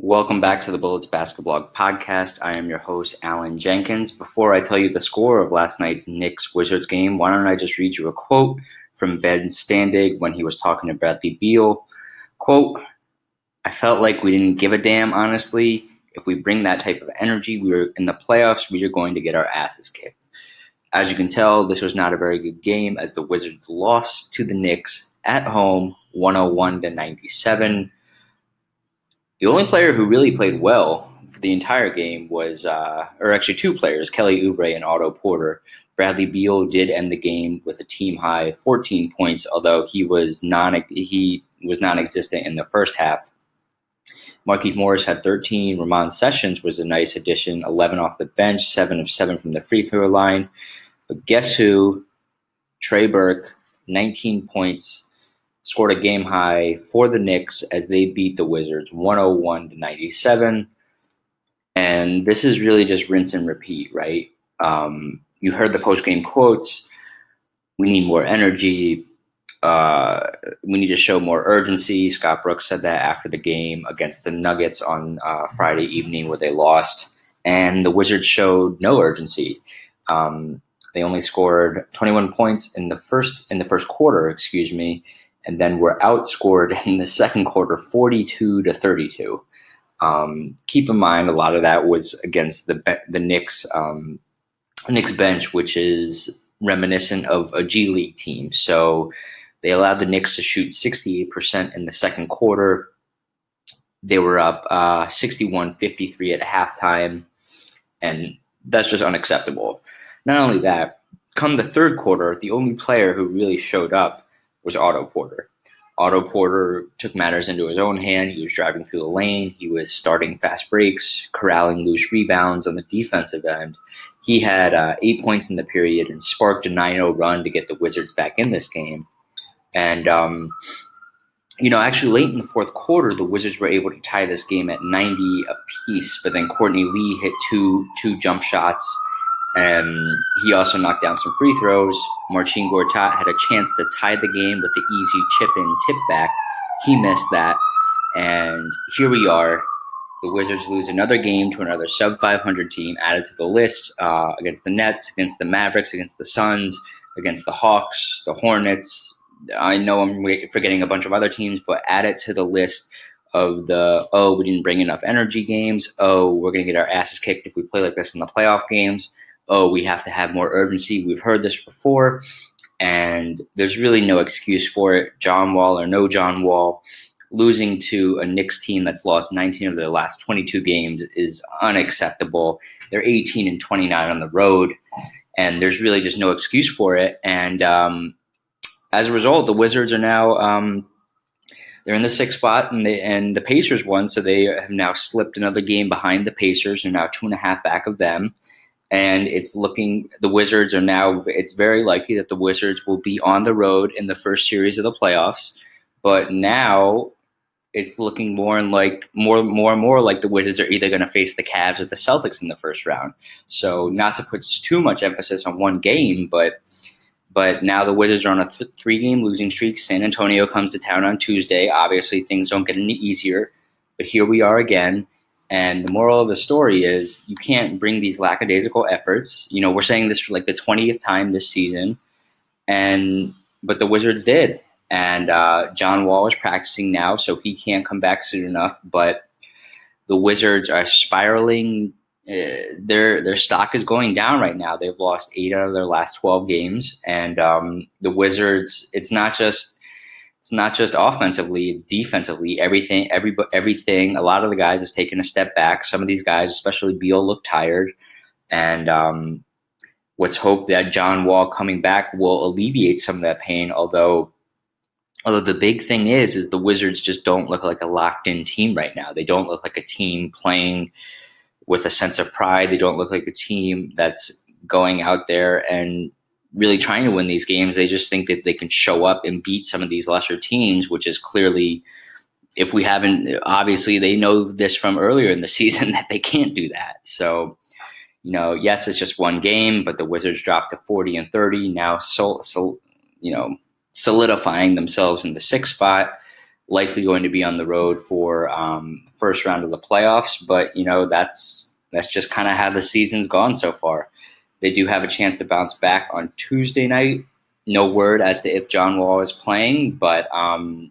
Welcome back to the Bullets Basketball Podcast. I am your host, Alan Jenkins. Before I tell you the score of last night's Knicks Wizards game, why don't I just read you a quote from Ben Standig when he was talking to Bradley Beal? Quote, I felt like we didn't give a damn, honestly. If we bring that type of energy, we are in the playoffs, we are going to get our asses kicked. As you can tell, this was not a very good game as the Wizards lost to the Knicks at home 101 to 97. The only player who really played well for the entire game was, uh, or actually two players, Kelly Oubre and Otto Porter. Bradley Beal did end the game with a team high 14 points, although he was non he was non-existent in the first half. Markieff Morris had 13. Ramon Sessions was a nice addition, 11 off the bench, 7 of 7 from the free throw line. But guess who? Trey Burke, 19 points, scored a game high for the Knicks as they beat the Wizards 101 to 97. And this is really just rinse and repeat, right? Um, you heard the post game quotes. We need more energy. Uh, we need to show more urgency. Scott Brooks said that after the game against the Nuggets on uh, Friday evening, where they lost, and the Wizards showed no urgency. Um, they only scored 21 points in the first in the first quarter, excuse me, and then we were outscored in the second quarter 42 to 32. Um, keep in mind, a lot of that was against the the Knicks um, Knicks bench, which is reminiscent of a G League team. So they allowed the Knicks to shoot 68% in the second quarter. They were up uh, 61 53 at halftime, and that's just unacceptable. Not only that, come the third quarter, the only player who really showed up was Otto Porter. Otto Porter took matters into his own hand. He was driving through the lane. He was starting fast breaks, corralling loose rebounds on the defensive end. He had uh, eight points in the period and sparked a 9 0 run to get the Wizards back in this game. And, um, you know, actually, late in the fourth quarter, the Wizards were able to tie this game at 90 apiece, but then Courtney Lee hit two, two jump shots and he also knocked down some free throws. Marcin Gortat had a chance to tie the game with the easy chip in, tip back. He missed that. And here we are. The Wizards lose another game to another sub 500 team added to the list uh, against the Nets, against the Mavericks, against the Suns, against the Hawks, the Hornets. I know I'm forgetting a bunch of other teams, but add it to the list of the oh, we didn't bring enough energy games. Oh, we're going to get our asses kicked if we play like this in the playoff games oh, we have to have more urgency. We've heard this before, and there's really no excuse for it. John Wall or no John Wall, losing to a Knicks team that's lost 19 of their last 22 games is unacceptable. They're 18 and 29 on the road, and there's really just no excuse for it. And um, as a result, the Wizards are now. Um, they're in the sixth spot, and, they, and the Pacers won, so they have now slipped another game behind the Pacers. They're now two and a half back of them and it's looking the Wizards are now it's very likely that the Wizards will be on the road in the first series of the playoffs but now it's looking more and like more more and more like the Wizards are either going to face the Cavs or the Celtics in the first round. So not to put too much emphasis on one game but but now the Wizards are on a th- three game losing streak. San Antonio comes to town on Tuesday. Obviously things don't get any easier but here we are again and the moral of the story is you can't bring these lackadaisical efforts. You know, we're saying this for like the 20th time this season. And, but the Wizards did. And uh, John Wall is practicing now, so he can't come back soon enough. But the Wizards are spiraling. Uh, their their stock is going down right now. They've lost eight out of their last twelve games, and um, the Wizards. It's not just it's not just offensively; it's defensively. Everything, every everything. A lot of the guys has taken a step back. Some of these guys, especially Beal, look tired, and um, let's hope that John Wall coming back will alleviate some of that pain. Although, although the big thing is, is the Wizards just don't look like a locked in team right now. They don't look like a team playing with a sense of pride. They don't look like a team that's going out there and really trying to win these games. They just think that they can show up and beat some of these lesser teams, which is clearly, if we haven't, obviously they know this from earlier in the season that they can't do that. So, you know, yes, it's just one game, but the Wizards dropped to 40 and 30 now, so, so you know, solidifying themselves in the sixth spot. likely going to be on the road for um, first round of the playoffs. But you know that's that's just kind of how the season's gone so far. They do have a chance to bounce back on Tuesday night. No word as to if John Wall is playing, but um,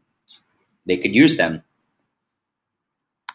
they could use them.